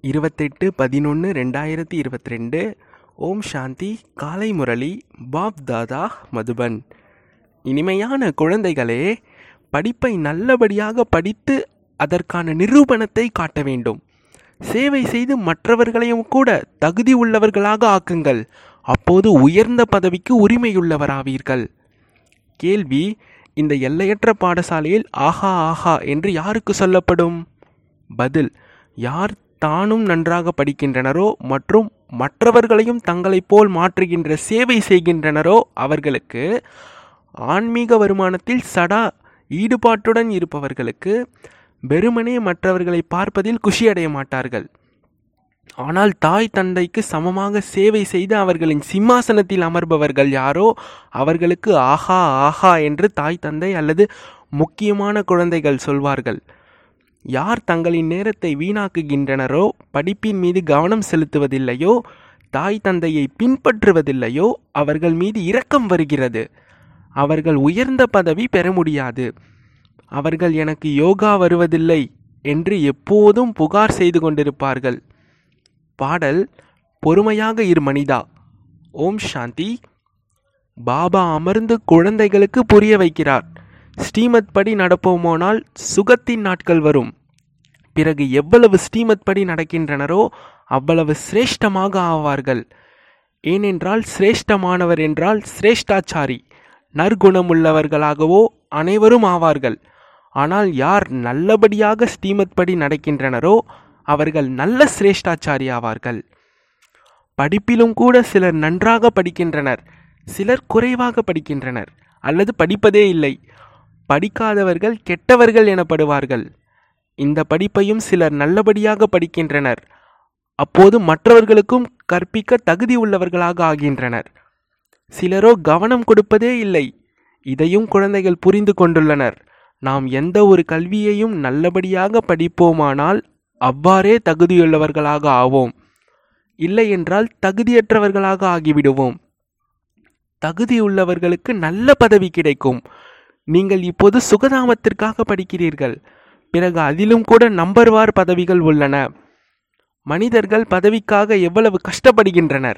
இருபத்தெட்டு பதினொன்று ரெண்டாயிரத்தி இருபத்தி ரெண்டு ஓம் சாந்தி காலை முரளி பாப் தாதா மதுபன். இனிமையான குழந்தைகளே படிப்பை நல்லபடியாக படித்து அதற்கான நிரூபணத்தை காட்ட வேண்டும். சேவை செய்து மற்றவர்களையும் கூட தகுதி உள்ளவர்களாக ஆக்குங்கள். அப்போது உயர்ந்த பதவிக்கு உரிமையுள்ளவராவீர்கள். கேள்வி இந்த எல்லையற்ற பாடசாலையில் ஆஹா ஆஹா என்று யாருக்கு சொல்லப்படும்? பதில் யார் தானும் நன்றாக படிக்கின்றனரோ மற்றும் மற்றவர்களையும் தங்களைப் போல் மாற்றுகின்ற சேவை செய்கின்றனரோ அவர்களுக்கு ஆன்மீக வருமானத்தில் சடா ஈடுபாட்டுடன் இருப்பவர்களுக்கு வெறுமனே மற்றவர்களை பார்ப்பதில் குஷியடைய மாட்டார்கள். ஆனால் தாய் தந்தைக்கு சமமாக சேவை செய்து அவர்களின் சிம்மாசனத்தில் அமர்பவர்கள் யாரோ அவர்களுக்கு ஆஹா ஆஹா என்று தாய் தந்தை அல்லது முக்கியமான குழந்தைகள் சொல்வார்கள். யார் தங்களின் நேரத்தை வீணாக்குகின்றனரோ படிப்பின் மீது கவனம் செலுத்துவதில்லையோ தாய் தந்தையை பின்பற்றுவதில்லையோ அவர்கள் மீது இரக்கம் வருகிறது. அவர்கள் உயர்ந்த பதவி பெற முடியாது. அவர்கள் எனக்கு யோகா வருவதில்லை என்று எப்போதும் புகார் செய்து கொண்டிருப்பார்கள். பாடல் பொறுமையாக இரு மனிதா. ஓம் சாந்தி. பாபா அமர்ந்து குழந்தைகளுக்கு புரிய வைக்கிறார். ஸ்ரீமத் படி நடப்போமோனால் சுகத்தின் நாட்கள் வரும். பிறகு எவ்வளவு ஸ்ரீமத் படி நடக்கின்றனரோ அவ்வளவு சிரேஷ்டமாக ஆவார்கள். ஏனென்றால் சிரேஷ்டமானவர் என்றால் சிரேஷ்டாச்சாரி நற்குணமுள்ளவர்களாகவோ அனைவரும் ஆவார்கள். ஆனால் யார் நல்லபடியாக ஸ்ரீமத் படி நடக்கின்றனரோ அவர்கள் நல்ல சிரேஷ்டாச்சாரி ஆவார்கள். படிப்பிலும் கூட சிலர் நன்றாக படிக்கின்றனர் சிலர் குறைவாக படிக்கின்றனர் அல்லது படிப்பதே இல்லை. படிக்காதவர்கள் கெட்டவர்கள் எனப்படுவார்கள். இந்த படிப்பையும் சிலர் நல்லபடியாக படிக்கின்றனர். அப்போது மற்றவர்களுக்கும் கற்பிக்க தகுதி உள்ளவர்களாக ஆகின்றனர். சிலரோ கவனம் கொடுப்பதே இல்லை. இதையும் குழந்தைகள் புரிந்து கொண்டுள்ளனர். நாம் எந்த ஒரு கல்வியையும் நல்லபடியாக படிப்போமானால் அவ்வாறே தகுதியுள்ளவர்களாக ஆவோம். இல்லை என்றால் தகுதியற்றவர்களாக ஆகிவிடுவோம். தகுதியுள்ளவர்களுக்கு நல்ல பதவி கிடைக்கும். நீங்கள் இப்போது சுகதாமத்திற்காக படிக்கிறீர்கள். பிறகு அதிலும் கூட நம்பர்வார் பதவிகள் உள்ளன. மனிதர்கள் பதவிக்காக எவ்வளவு கஷ்டப்படுகின்றனர்?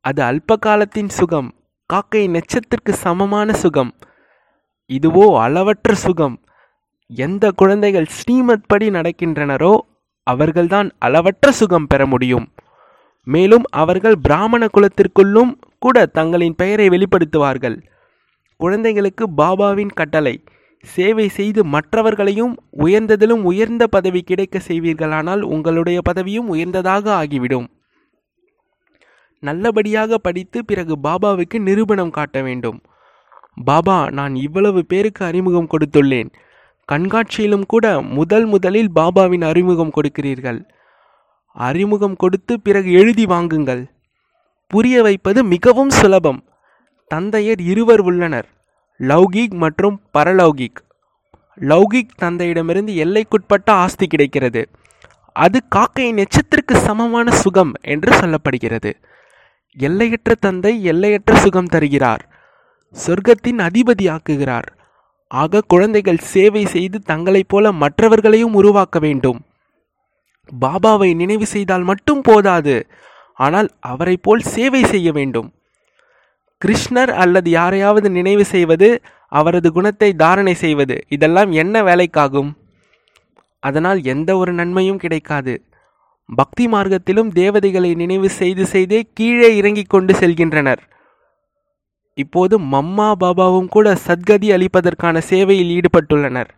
அது அல்ப காலத்தின் சுகம் காக்கை நெச்சத்திற்கு சமமான சுகம். இதுவோ அளவற்ற சுகம். எந்த குழந்தைகள் ஸ்ரீமத் படி நடக்கின்றனரோ அவர்கள்தான் அளவற்ற சுகம் பெற முடியும். மேலும் அவர்கள் பிராமண குலத்திற்குள்ளும் கூட தங்களின் பெயரை வெளிப்படுத்துவார்கள். குழந்தைகளுக்கு பாபாவின் கட்டளை சேவை செய்து மற்றவர்களையும் உயர்ந்ததிலும் உயர்ந்த பதவி கிடைக்க செய்வீர்களானால் உங்களுடைய பதவியும் உயர்ந்ததாக ஆகிவிடும். நல்லபடியாக படித்து பிறகு பாபாவுக்கு நிரூபணம் காட்ட வேண்டும். பாபா நான் இவ்வளவு பேருக்கு அறிமுகம் கொடுத்துள்ளேன். கண்காட்சியிலும் கூட முதல் முதலில் பாபாவின் அறிமுகம் கொடுக்கிறீர்கள். அறிமுகம் கொடுத்து பிறகு எழுதி வாங்குங்கள். புரிய வைப்பது மிகவும் சுலபம். தந்தையர் இருவர் உள்ளனர். லௌகிக் மற்றும் பரலௌகிக். லௌகிக் தந்தையிடமிருந்து எல்லைக்குட்பட்ட ஆஸ்தி கிடைக்கிறது. அது காக்கையின் எச்சத்திற்கு சமமான சுகம் என்று சொல்லப்படுகிறது. எல்லையற்ற தந்தை எல்லையற்ற சுகம் தருகிறார். சொர்க்கத்தின் அதிபதியாக்குகிறார் ஆக குழந்தைகள் சேவை செய்து தங்களைப் போல மற்றவர்களையும் உருவாக்க வேண்டும். பாபாவை நினைவு செய்தால் மட்டும் போதாது. ஆனால் அவரை போல் சேவை செய்ய வேண்டும். கிருஷ்ணர் அல்லது யாரையாவது நினைவு செய்வது அவரது குணத்தை தாரணை செய்வது இதெல்லாம் என்ன வேலைக்காகும்? அதனால் எந்த ஒரு நன்மையும் கிடைக்காது. பக்தி மார்க்கத்திலும் தேவதைகளை நினைவு செய்து செய்தே கீழே இறங்கிக் கொண்டு செல்கின்றனர். இப்போது மம்மா பாபாவும் கூட சத்கதி அளிப்பதற்கான சேவையில் ஈடுபட்டுள்ளனர்.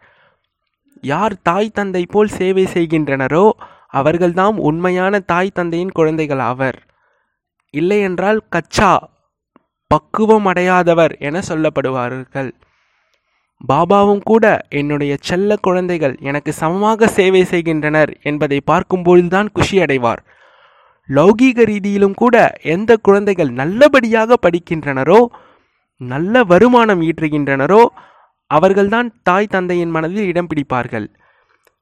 யார் தாய் தந்தை போல் சேவை செய்கின்றனரோ அவர்கள்தாம் உண்மையான தாய் தந்தையின் குழந்தைகள் ஆவர். இல்லையென்றால் கச்சா பக்குவம் அடையாதவர் என சொல்லப்படுவார்கள். பாபாவும் கூட என்னுடைய செல்ல குழந்தைகள் எனக்கு சமமாக சேவை செய்கின்றனர் என்பதை பார்க்கும்பொழுதுதான் குஷி அடைவார் லௌகீக ரீதியிலும் கூட எந்த குழந்தைகள் நல்லபடியாக படிக்கின்றனரோ நல்ல வருமானம் ஈற்றுகின்றனரோ அவர்கள்தான் தாய் தந்தையின் மனதில் இடம் பிடிப்பார்கள்.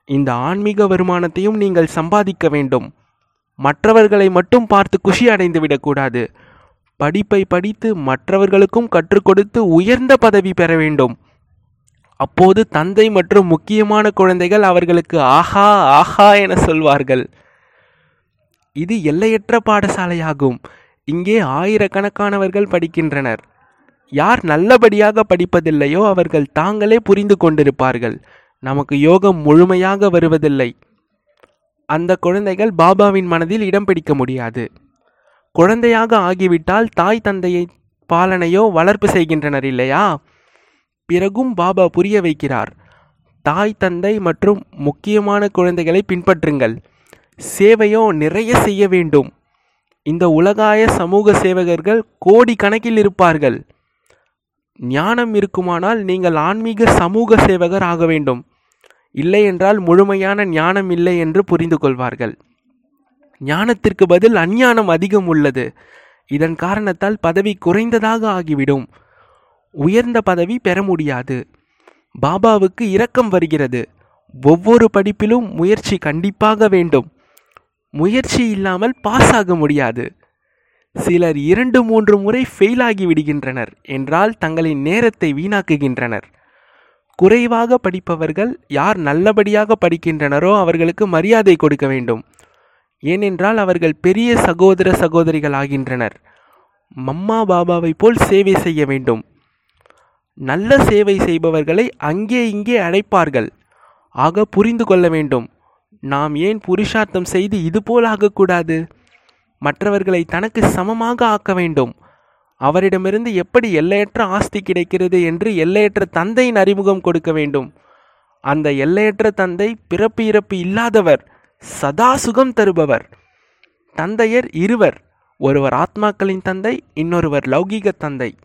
இந்த ஆன்மீக வருமானத்தையும் நீங்கள் சம்பாதிக்க வேண்டும். மற்றவர்களை மட்டும் பார்த்து குஷி அடைந்து விடக்கூடாது. படிப்பை படித்து மற்றவர்களுக்கும் கற்றுக் கொடுத்து உயர்ந்த பதவி பெற வேண்டும். அப்போது தந்தை மற்றும் முக்கியமான குழந்தைகள் அவர்களுக்கு ஆஹா ஆஹா என சொல்வார்கள். இது எல்லையற்ற பாடசாலையாகும். இங்கே ஆயிரக்கணக்கானவர்கள் படிக்கின்றனர். யார் நல்லபடியாக படிப்பதில்லையோ அவர்கள் தாங்களே புரிந்து கொண்டிருப்பார்கள். நமக்கு யோகம் முழுமையாக வருவதில்லை. அந்த குழந்தைகள் பாபாவின் மனதில் இடம் பிடிக்க முடியாது. குழந்தையாக ஆகிவிட்டால் தாய் தந்தையை பாலனையோ வளர்ப்பு செய்கின்றனர் இல்லையா? பிறகும் பாபா புரிய வைக்கிறார். தாய் தந்தை மற்றும் முக்கியமான குழந்தைகளை பின்பற்றுங்கள். சேவையோ நிறைய செய்ய வேண்டும். இந்த உலகாய சமூக சேவகர்கள் கோடி கணக்கில் இருப்பார்கள். ஞானம் இருக்குமானால் நீங்கள் ஆன்மீக சமூக சேவகர் ஆக வேண்டும். இல்லை என்றால் முழுமையான ஞானம் இல்லை என்று புரிந்து கொள்வார்கள் ஞானத்திற்கு பதில் அஞ்ஞானம் அதிகம் உள்ளது. இதன் காரணத்தால் பதவி குறைந்ததாக ஆகிவிடும். உயர்ந்த பதவி பெற முடியாது. பாபாவுக்கு இரக்கம் வருகிறது. ஒவ்வொரு படிப்பிலும் முயற்சி கண்டிப்பாக வேண்டும். முயற்சி இல்லாமல் பாஸ் ஆக முடியாது. சிலர் இரண்டு மூன்று முறை ஃபெயில் ஆகி விடுகின்றனர் என்றால் தங்களின் நேரத்தை வீணாக்குகின்றனர். குறைவாக படிப்பவர்கள் யார் நல்லபடியாக படிக்கின்றனரோ அவர்களுக்கு மரியாதை கொடுக்க வேண்டும். ஏனென்றால் அவர்கள் பெரிய சகோதர சகோதரிகள் ஆகின்றனர் மம்மா பாபாவை போல் சேவை செய்ய வேண்டும். நல்ல சேவை செய்பவர்களை அங்கே இங்கே அழைப்பார்கள். ஆக புரிந்து கொள்ள வேண்டும். நாம் ஏன் புருஷார்த்தம் செய்து இதுபோல் ஆகக்கூடாது? மற்றவர்களை தனக்கு சமமாக ஆக்க வேண்டும். அவரிடமிருந்து எப்படி எல்லையற்ற ஆஸ்தி கிடைக்கிறது என்று எல்லையற்ற தந்தையின் அறிமுகம் கொடுக்க வேண்டும். அந்த எல்லையற்ற தந்தை பிறப்பு இறப்பு இல்லாதவர் சதா சுகம் தருபவர். தந்தையர் இருவர். ஒருவர் ஆத்மாக்களின் தந்தை இன்னொருவர் லௌகீக தந்தை.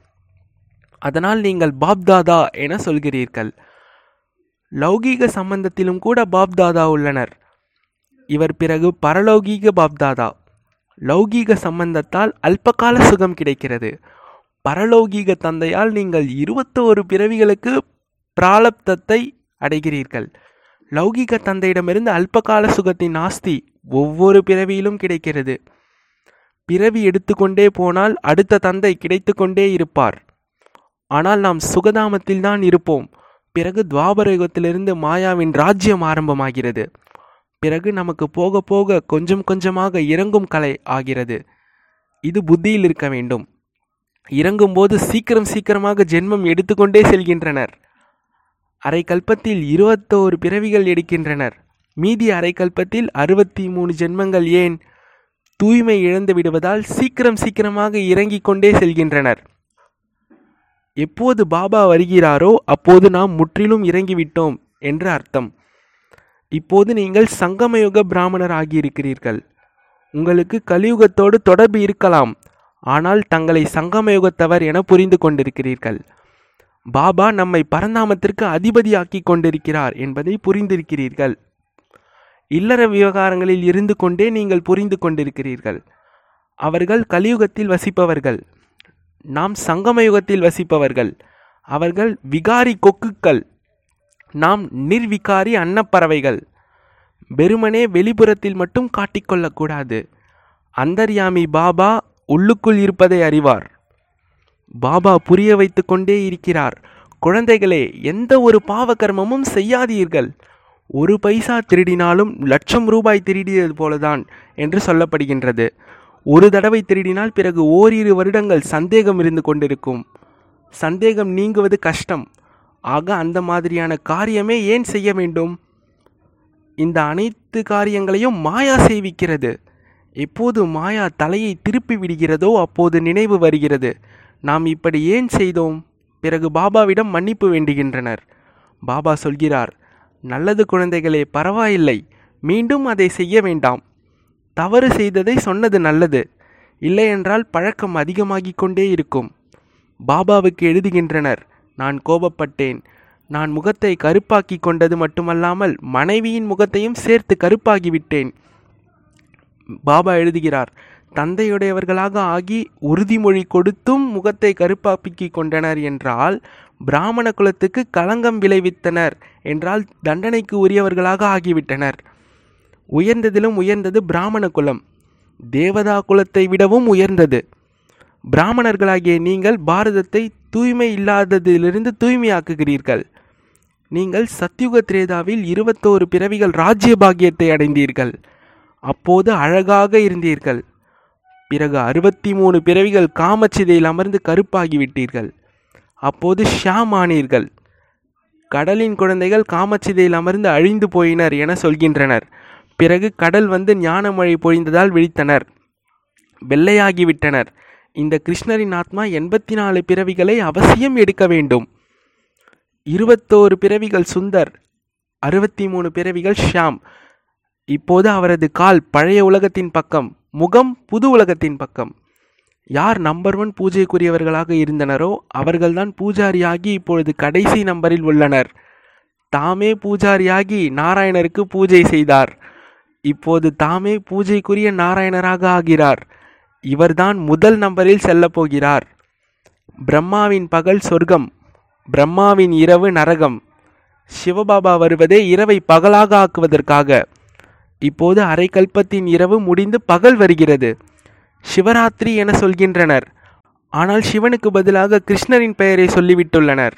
அதனால் நீங்கள் பாப்தாதா என சொல்கிறீர்கள். லௌகீக சம்பந்தத்திலும் கூட பாப்தாதா உள்ளனர். இவர் பிறகு பரலௌகீக பாப்தாதா. லௌகீக சம்பந்தத்தால் அல்பகால சுகம் கிடைக்கிறது. பரலௌகீக தந்தையால் நீங்கள் இருபத்தோரு பிறவிகளுக்கு பிராலப்தத்தை அடைகிறீர்கள். லௌகிக தந்தையிடமிருந்து அல்பகால சுகத்தின் ஆஸ்தி ஒவ்வொரு பிறவியிலும் கிடைக்கிறது. பிறவி எடுத்துக்கொண்டே போனால் அடுத்த தந்தை கிடைத்து கொண்டே இருப்பார். ஆனால் நாம் சுகதாமத்தில் தான் இருப்போம். பிறகு துவாபரயுகத்திலிருந்து மாயாவின் ராஜ்யம் ஆரம்பமாகிறது. பிறகு நமக்கு போக போக கொஞ்சம் கொஞ்சமாக இறங்கும் கலை ஆகிறது. இது புத்தியில் இருக்க வேண்டும். இறங்கும்போது சீக்கிரம் சீக்கிரமாக ஜென்மம் எடுத்துக்கொண்டே செல்கின்றனர். அரை கல்பத்தில் இருபத்தோரு பிறவிகள் எடுக்கின்றனர். மீதி அரை கல்பத்தில் அறுபத்தி மூணு ஜென்மங்கள் ஏன்? தூய்மை இழந்து விடுவதால் சீக்கிரம் சீக்கிரமாக இறங்கிக் கொண்டே செல்கின்றனர். எப்போது பாபா வருகிறாரோ அப்போது நாம் முற்றிலும் இறங்கிவிட்டோம் என்று அர்த்தம். இப்போது நீங்கள் சங்கமயுக பிராமணர் ஆகியிருக்கிறீர்கள். உங்களுக்கு கலியுகத்தோடு தொடர்பு இருக்கலாம். ஆனால் தங்களை சங்கமயுகத்தவர் என புரிந்து கொண்டிருக்கிறீர்கள். பாபா நம்மை பரந்தாமத்திற்கு அதிபதியாக்கி கொண்டிருக்கிறார் என்பதை புரிந்திருக்கிறீர்கள். இல்லற விவகாரங்களில் இருந்து கொண்டே நீங்கள் புரிந்து கொண்டிருக்கிறீர்கள். அவர்கள் கலியுகத்தில் வசிப்பவர்கள். நாம் சங்கமயுகத்தில் வசிப்பவர்கள். அவர்கள் விகாரி கொக்குக்கள். நாம் நிர்விகாரி அன்னப்பறவைகள். வெறுமனே வெளிப்புறத்தில் மட்டும் காட்டிக்கொள்ளக்கூடாது அந்தர்யாமி பாபா உள்ளுக்குள் இருப்பதை அறிவார். பாபா புரிய வைத்து கொண்டே இருக்கிறார். குழந்தைகளே எந்த ஒரு பாவகர்மமும் செய்யாதீர்கள். ஒரு பைசா திருடினாலும் லட்சம் ரூபாய் திருடியது போலதான் என்று சொல்லப்படுகின்றது. ஒரு தடவை திருடினால் பிறகு ஓரிரு வருடங்கள் சந்தேகம் இருந்து கொண்டிருக்கும். சந்தேகம் நீங்குவது கஷ்டம். ஆக அந்த மாதிரியான காரியமே ஏன் செய்ய வேண்டும்? இந்த அனைத்து காரியங்களையும் மாயா செய்விக்கிறது எப்போது மாயா தலையை திருப்பி விடுகிறதோ அப்போது நினைவு வருகிறது. நாம் இப்படி ஏன் செய்தோம்? பிறகு பாபாவிடம் மன்னிப்பு வேண்டுகின்றனர். பாபா சொல்கிறார் நல்லது குழந்தைகளே பரவாயில்லை. மீண்டும் அதை செய்ய வேண்டாம். தவறு செய்ததை சொன்னது நல்லது. இல்லையென்றால் பழக்கம் அதிகமாகிக் கொண்டே இருக்கும். பாபாவுக்கு எழுதுகின்றனர் நான் கோபப்பட்டேன். நான் முகத்தை கருப்பாக்கி கொண்டது மட்டுமல்லாமல் மனைவியின் முகத்தையும் சேர்த்து கருப்பாகிவிட்டேன். பாபா எழுதுகிறார் தந்தையுடையவர்களாக ஆகி உறுதிமொழி கொடுத்தும் முகத்தை கருப்பாக்கி கொண்டனர் என்றால் பிராமண குலத்துக்கு களங்கம் விளைவித்தனர் என்றால் தண்டனைக்கு உரியவர்களாக ஆகிவிட்டனர். உயர்ந்ததிலும் உயர்ந்தது பிராமண குலம். தேவதா குலத்தை விடவும் உயர்ந்தது. பிராமணர்களாகிய நீங்கள் பாரதத்தை தூய்மை இல்லாததிலிருந்து தூய்மையாக்குகிறீர்கள். நீங்கள் சத்யுக திரேதாவில் இருபத்தோரு பிறவிகள் ராஜ்ய பாகியத்தை அடைந்தீர்கள். அப்போது அழகாக இருந்தீர்கள். பிறகு அறுபத்தி மூணு பிறவிகள் காமச்சிதையில் அமர்ந்து கருப்பாகிவிட்டீர்கள். அப்போது ஷியாம் ஆனீர்கள் கடலின் குழந்தைகள் காமச்சிதையில் அமர்ந்து அழிந்து போயினர் என சொல்கின்றனர். பிறகு கடல் வந்து ஞானமழை பொழிந்ததால் விழித்தனர். வெள்ளையாகிவிட்டனர். இந்த கிருஷ்ணரின் ஆத்மா எண்பத்தி நாலு பிறவிகளை அவசியம் எடுக்க வேண்டும். இருபத்தோரு பிறவிகள் சுந்தர் அறுபத்தி மூணு பிறவிகள் ஷியாம் இப்போது அவரது கால் பழைய உலகத்தின் பக்கம். முகம் புது உலகத்தின் பக்கம். யார் நம்பர் ஒன் பூஜைக்குரியவர்களாக இருந்தனரோ அவர்கள்தான் பூஜாரியாகி இப்பொழுது கடைசி நம்பரில் உள்ளனர். தாமே பூஜாரியாகி நாராயணருக்கு பூஜை செய்தார். இப்போது தாமே பூஜைக்குரிய நாராயணராக ஆகிறார். இவர்தான் முதல் நம்பரில் செல்லப்போகிறார் பிரம்மாவின் பகல் சொர்க்கம் பிரம்மாவின் இரவு நரகம். சிவபாபா வருவதே இரவை பகலாக ஆக்குவதற்காக. இப்போது அரைக்கல்பத்தின் இரவு முடிந்து பகல் வருகிறது. சிவராத்திரி என சொல்கின்றனர். ஆனால் சிவனுக்கு பதிலாக கிருஷ்ணரின் பெயரை சொல்லிவிட்டுள்ளனர்.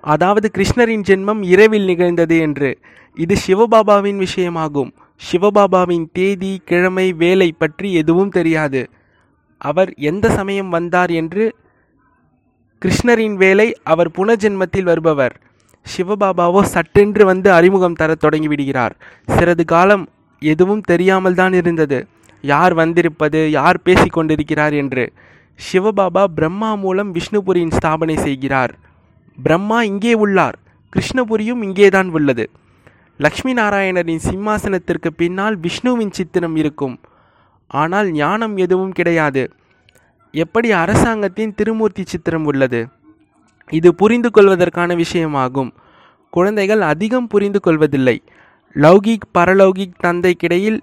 அதாவது கிருஷ்ணரின் ஜென்மம் இரவில் நிகழ்ந்தது என்று. இது சிவபாபாவின் விஷயமாகும். சிவபாபாவின் தேதி கிழமை வேலை பற்றி எதுவும் தெரியாது. அவர் எந்த சமயம் வந்தார் என்று. கிருஷ்ணரின் வேலை அவர் புனஜென்மத்தில் வருபவர். சிவபாபாவோ சட்டென்று வந்து அறிமுகம் தரத் தொடங்கிவிடுகிறார் சிறிது காலம் எதுவும் தெரியாமல் தான் இருந்தது. யார் வந்திருப்பது யார் பேசி கொண்டிருக்கிறார் என்று. சிவபாபா பிரம்மா மூலம் விஷ்ணுபுரியின் ஸ்தாபனை செய்கிறார். பிரம்மா இங்கே உள்ளார். கிருஷ்ணபுரியும் இங்கேதான் உள்ளது. லக்ஷ்மி நாராயணரின் சிம்மாசனத்திற்கு பின்னால் விஷ்ணுவின் சித்திரம் இருக்கும். ஆனால் ஞானம் எதுவும் கிடையாது. எப்படி அரசாங்கத்தின் திருமூர்த்தி சித்திரம் உள்ளது? இது புரிந்து கொள்வதற்கான விஷயமாகும். குழந்தைகள் அதிகம் புரிந்து கொள்வதில்லை லௌகிக் பரலௌகிக் தந்தைக்கிடையில்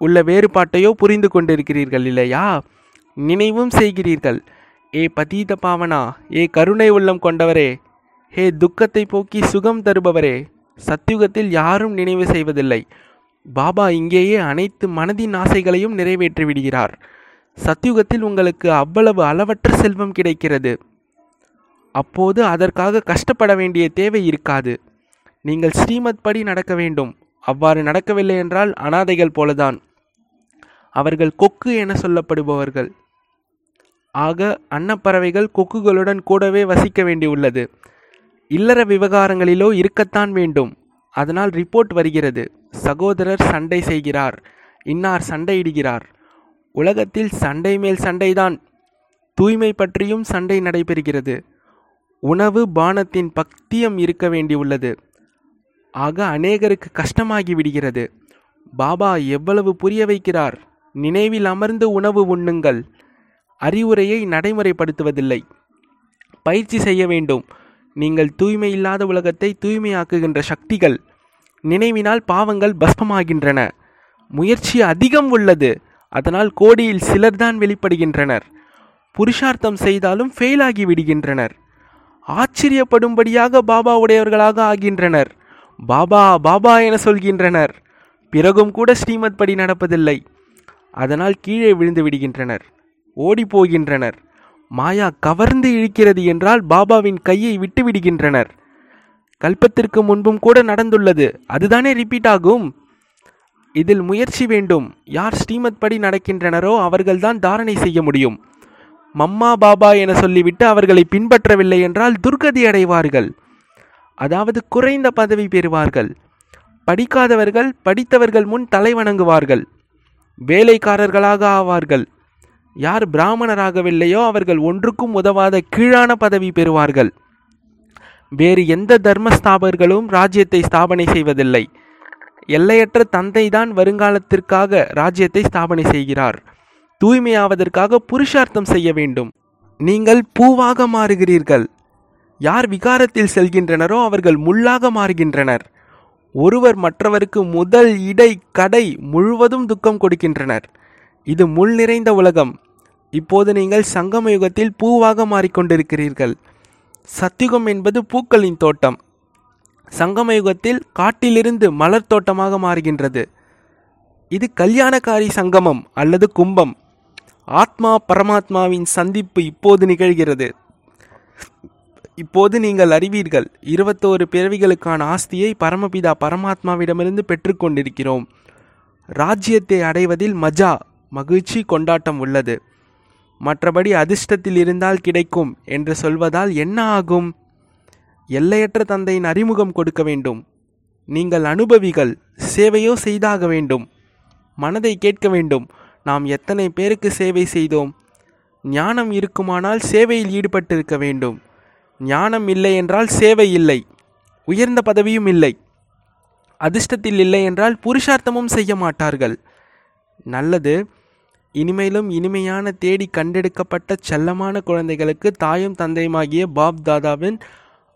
உள்ள வேறுபாட்டையோ புரிந்து கொண்டிருக்கிறீர்கள் இல்லையா? நினைவும் செய்கிறீர்கள். ஏ பதீத பாவனா ஏ கருணை உள்ளம் கொண்டவரே ஹே துக்கத்தை போக்கி சுகம் தருபவரே சத்தியுகத்தில் யாரும் நினைவு செய்வதில்லை. பாபா இங்கேயே அனைத்து மனதின் ஆசைகளையும் நிறைவேற்றி விடுகிறார் சத்தியுகத்தில் உங்களுக்கு அவ்வளவு அளவற்ற செல்வம் கிடைக்கிறது. அப்போது அதற்காக கஷ்டப்பட வேண்டிய தேவை இருக்காது. நீங்கள் ஸ்ரீமத் படி நடக்க வேண்டும். அவ்வாறு நடக்கவில்லை என்றால் அனாதைகள் போலதான். அவர்கள் கொக்கு என சொல்லப்படுபவர்கள். ஆக அன்னப்பறவைகள் கொக்குகளுடன் கூடவே வசிக்க வேண்டியுள்ளது. இல்லற விவகாரங்களிலோ இருக்கத்தான் வேண்டும். அதனால் ரிப்போர்ட் வருகிறது. சகோதரர் சண்டை செய்கிறார். இன்னார் சண்டையிடுகிறார். உலகத்தில் சண்டை மேல் சண்டைதான். தூய்மை பற்றியும் சண்டை நடைபெறுகிறது. உணவு பானத்தின் பக்தியம் இருக்க வேண்டியுள்ளது ஆக அநேகருக்கு கஷ்டமாகி விடுகிறது. பாபா எவ்வளவு புரிய வைக்கிறார்? நினைவில் அமர்ந்து உணவு உண்ணுங்கள். அறிவுரையை நடைமுறைப்படுத்துவதில்லை. பயிற்சி செய்ய வேண்டும். நீங்கள் தூய்மை இல்லாத உலகத்தை தூய்மையாக்குகின்ற சக்திகள் நினைவினால் பாவங்கள் பஸ்பமாகின்றன முயற்சி அதிகம் உள்ளது. அதனால் கோடியில் சிலர்தான் வெளிப்படுகின்றனர். புருஷார்த்தம் செய்தாலும் ஃபெயிலாகி விடுகின்றனர். ஆச்சரியப்படும்படியாக பாபா உடையவர்களாக ஆகின்றனர். பாபா பாபா என சொல்கின்றனர். பிறகும் கூட ஸ்ரீமத் படி நடப்பதில்லை. அதனால் கீழே விழுந்து விடுகின்றனர். ஓடி போகின்றனர். மாயா கவர்ந்து இழுக்கிறது என்றால் பாபாவின் கையை விட்டு விடுகின்றனர். கல்பத்திற்கு முன்பும் கூட நடந்துள்ளது. அதுதானே ரிப்பீட் ஆகும்? இதில் முயற்சி வேண்டும். யார் ஸ்ரீமத் படி நடக்கின்றனரோ அவர்கள்தான் தாரணை செய்ய முடியும். மம்மா பாபா என சொல்லிவிட்டு அவர்களை பின்பற்றவில்லை என்றால் துர்கதி அடைவார்கள் அதாவது குறைந்த பதவி பெறுவார்கள். படிக்காதவர்கள் படித்தவர்கள் முன் தலை வணங்குவார்கள். வேலைக்காரர்களாக ஆவார்கள். யார் பிராமணராகவில்லையோ அவர்கள் ஒன்றுக்கும் உதவாத கீழான பதவி பெறுவார்கள். வேறு எந்த தர்மஸ்தாபர்களும் ராஜ்யத்தை ஸ்தாபனை செய்வதில்லை. எல்லையற்ற தந்தைதான் வருங்காலத்திற்காக ராஜ்யத்தை ஸ்தாபனை செய்கிறார். தூய்மையாவதற்காக புருஷார்த்தம் செய்ய வேண்டும். நீங்கள் பூவாக மாறுகிறீர்கள். யார் விகாரத்தில் செல்கின்றனரோ அவர்கள் முள்ளாக மாறுகின்றனர். ஒருவர் மற்றவருக்கு முதல் இடை கடை முழுவதும் துக்கம் கொடுக்கின்றனர். இது முள் நிறைந்த உலகம். இப்போது நீங்கள் சங்கம யுகத்தில் பூவாக மாறிக்கொண்டிருக்கிறீர்கள். சத்தியுகம் என்பது பூக்களின் தோட்டம். சங்கம யுகத்தில் காட்டிலிருந்து மலர் தோட்டமாக மாறுகின்றது. இது கல்யாணக்காரி சங்கமம் அல்லது கும்பம். ஆத்மா பரமாத்மாவின் சந்திப்பு இப்போது நிகழ்கிறது. இப்போது நீங்கள் அறிவீர்கள் இருபத்தோரு பிறவிகளுக்கான ஆஸ்தியை பரமபிதா பரமாத்மாவிடமிருந்து பெற்றுக்கொண்டிருக்கிறோம் ராஜ்யத்தை அடைவதில் மஜா மகிழ்ச்சி கொண்டாட்டம் உள்ளது. மற்றபடி அதிர்ஷ்டத்தில் இருந்தால் கிடைக்கும் என்று சொல்வதால் என்ன ஆகும்? எல்லையற்ற தந்தையின் அறிமுகம் கொடுக்க வேண்டும். நீங்கள் அனுபவிகள் சேவையோ செய்தாக வேண்டும். மனதை கேட்க வேண்டும். நாம் எத்தனை பேருக்கு சேவை செய்தோம்? ஞானம் இருக்குமானால் சேவையில் ஈடுபட்டிருக்க வேண்டும். ஞானம் இல்லை என்றால் சேவை இல்லை. உயர்ந்த பதவியும் இல்லை. அதிர்ஷ்டத்தில் இல்லை என்றால் புருஷார்த்தமும் செய்ய மாட்டார்கள். நல்லது. இனிமேலும் இனிமையான தேடி கண்டெடுக்கப்பட்ட செல்லமான குழந்தைகளுக்கு தாயும் தந்தையுமாகிய பாப் தாதாவின்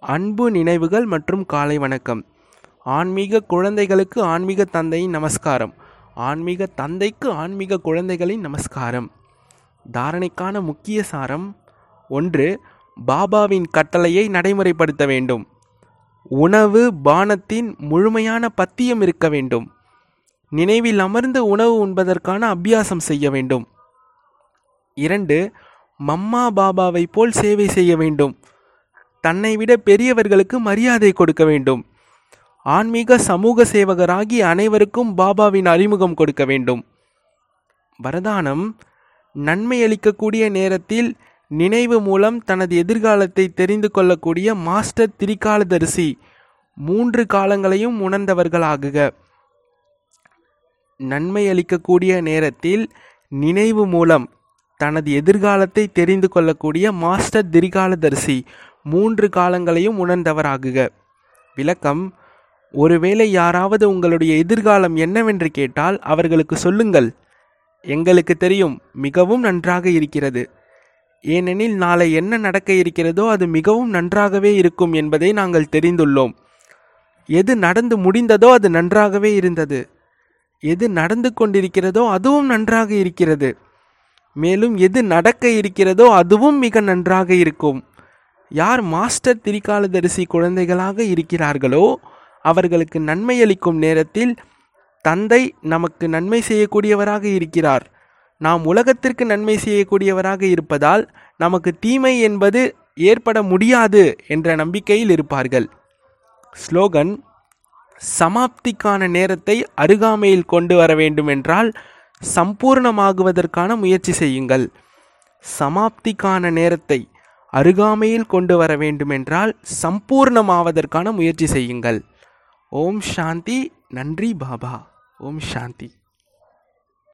அன்பு நினைவுகள் மற்றும் காலை வணக்கம். ஆன்மீக குழந்தைகளுக்கு ஆன்மீக தந்தையின் நமஸ்காரம். ஆன்மீக தந்தைக்கு ஆன்மீக குழந்தைகளின் நமஸ்காரம். தாரணைக்கான முக்கிய சாரம் ஒன்று பாபாவின் கட்டளையை நடைமுறைப்படுத்த வேண்டும். உணவு பானத்தின் முழுமையான பத்தியம் இருக்க வேண்டும். நினைவில் அமர்ந்து உணவு உண்பதற்கான அபியாசம் செய்ய வேண்டும். இரண்டு மம்மா பாபாவை போல் சேவை செய்ய வேண்டும். தன்னை விட பெரியவர்களுக்கு மரியாதை கொடுக்க வேண்டும். ஆன்மீக சமூக சேவகராகி அனைவருக்கும் பாபாவின் அறிமுகம் கொடுக்க வேண்டும். வரதானம் நன்மை அளிக்கக்கூடிய நேரத்தில் நினைவு மூலம் தனது எதிர்காலத்தை தெரிந்து கொள்ளக்கூடிய மாஸ்டர் திரிகாலதரிசி மூன்று காலங்களையும் உணர்ந்தவர்களாகுக. நன்மை அளிக்கக்கூடிய நேரத்தில் நினைவு மூலம் தனது எதிர்காலத்தை தெரிந்து கொள்ளக்கூடிய மாஸ்டர் திரிகாலதரிசி மூன்று காலங்களையும் உணர்ந்தவராகுக. விளக்கம் ஒருவேளை யாராவது உங்களுடைய எதிர்காலம் என்னவென்று கேட்டால் அவர்களுக்கு சொல்லுங்கள். எங்களுக்கு தெரியும் மிகவும் நன்றாக இருக்கிறது. ஏனெனில் நாளை என்ன நடக்க இருக்கிறதோ அது மிகவும் நன்றாகவே இருக்கும் என்பதை நாங்கள் தெரிந்துள்ளோம். எது நடந்து முடிந்ததோ அது நன்றாகவே இருந்தது. எது நடந்து கொண்டிருக்கிறதோ அதுவும் நன்றாக இருக்கிறது. மேலும் எது நடக்க இருக்கிறதோ அதுவும் மிக நன்றாக இருக்கும். யார் மாஸ்டர் திரிகாலதரிசி குழந்தைகளாக இருக்கிறார்களோ அவர்களுக்கு நன்மை அளிக்கும் நேரத்தில் தந்தை நமக்கு நன்மை செய்யக்கூடியவராக இருக்கிறார். நாம் உலகத்திற்கு நன்மை செய்யக்கூடியவராக இருப்பதால் நமக்கு தீமை என்பது ஏற்பட முடியாது என்ற நம்பிக்கையில் இருப்பார்கள். ஸ்லோகன் சமாப்திக்கான நேரத்தை அருகாமையில் கொண்டு வர வேண்டுமென்றால் சம்பூர்ணமாகுவதற்கான முயற்சி செய்யுங்கள். சமாப்திக்கான நேரத்தை அருகாமையில் கொண்டு வர வேண்டுமென்றால் சம்பூர்ணமாவதற்கான முயற்சி செய்யுங்கள். ஓம் சாந்தி நன்றி பாபா ஓம் சாந்தி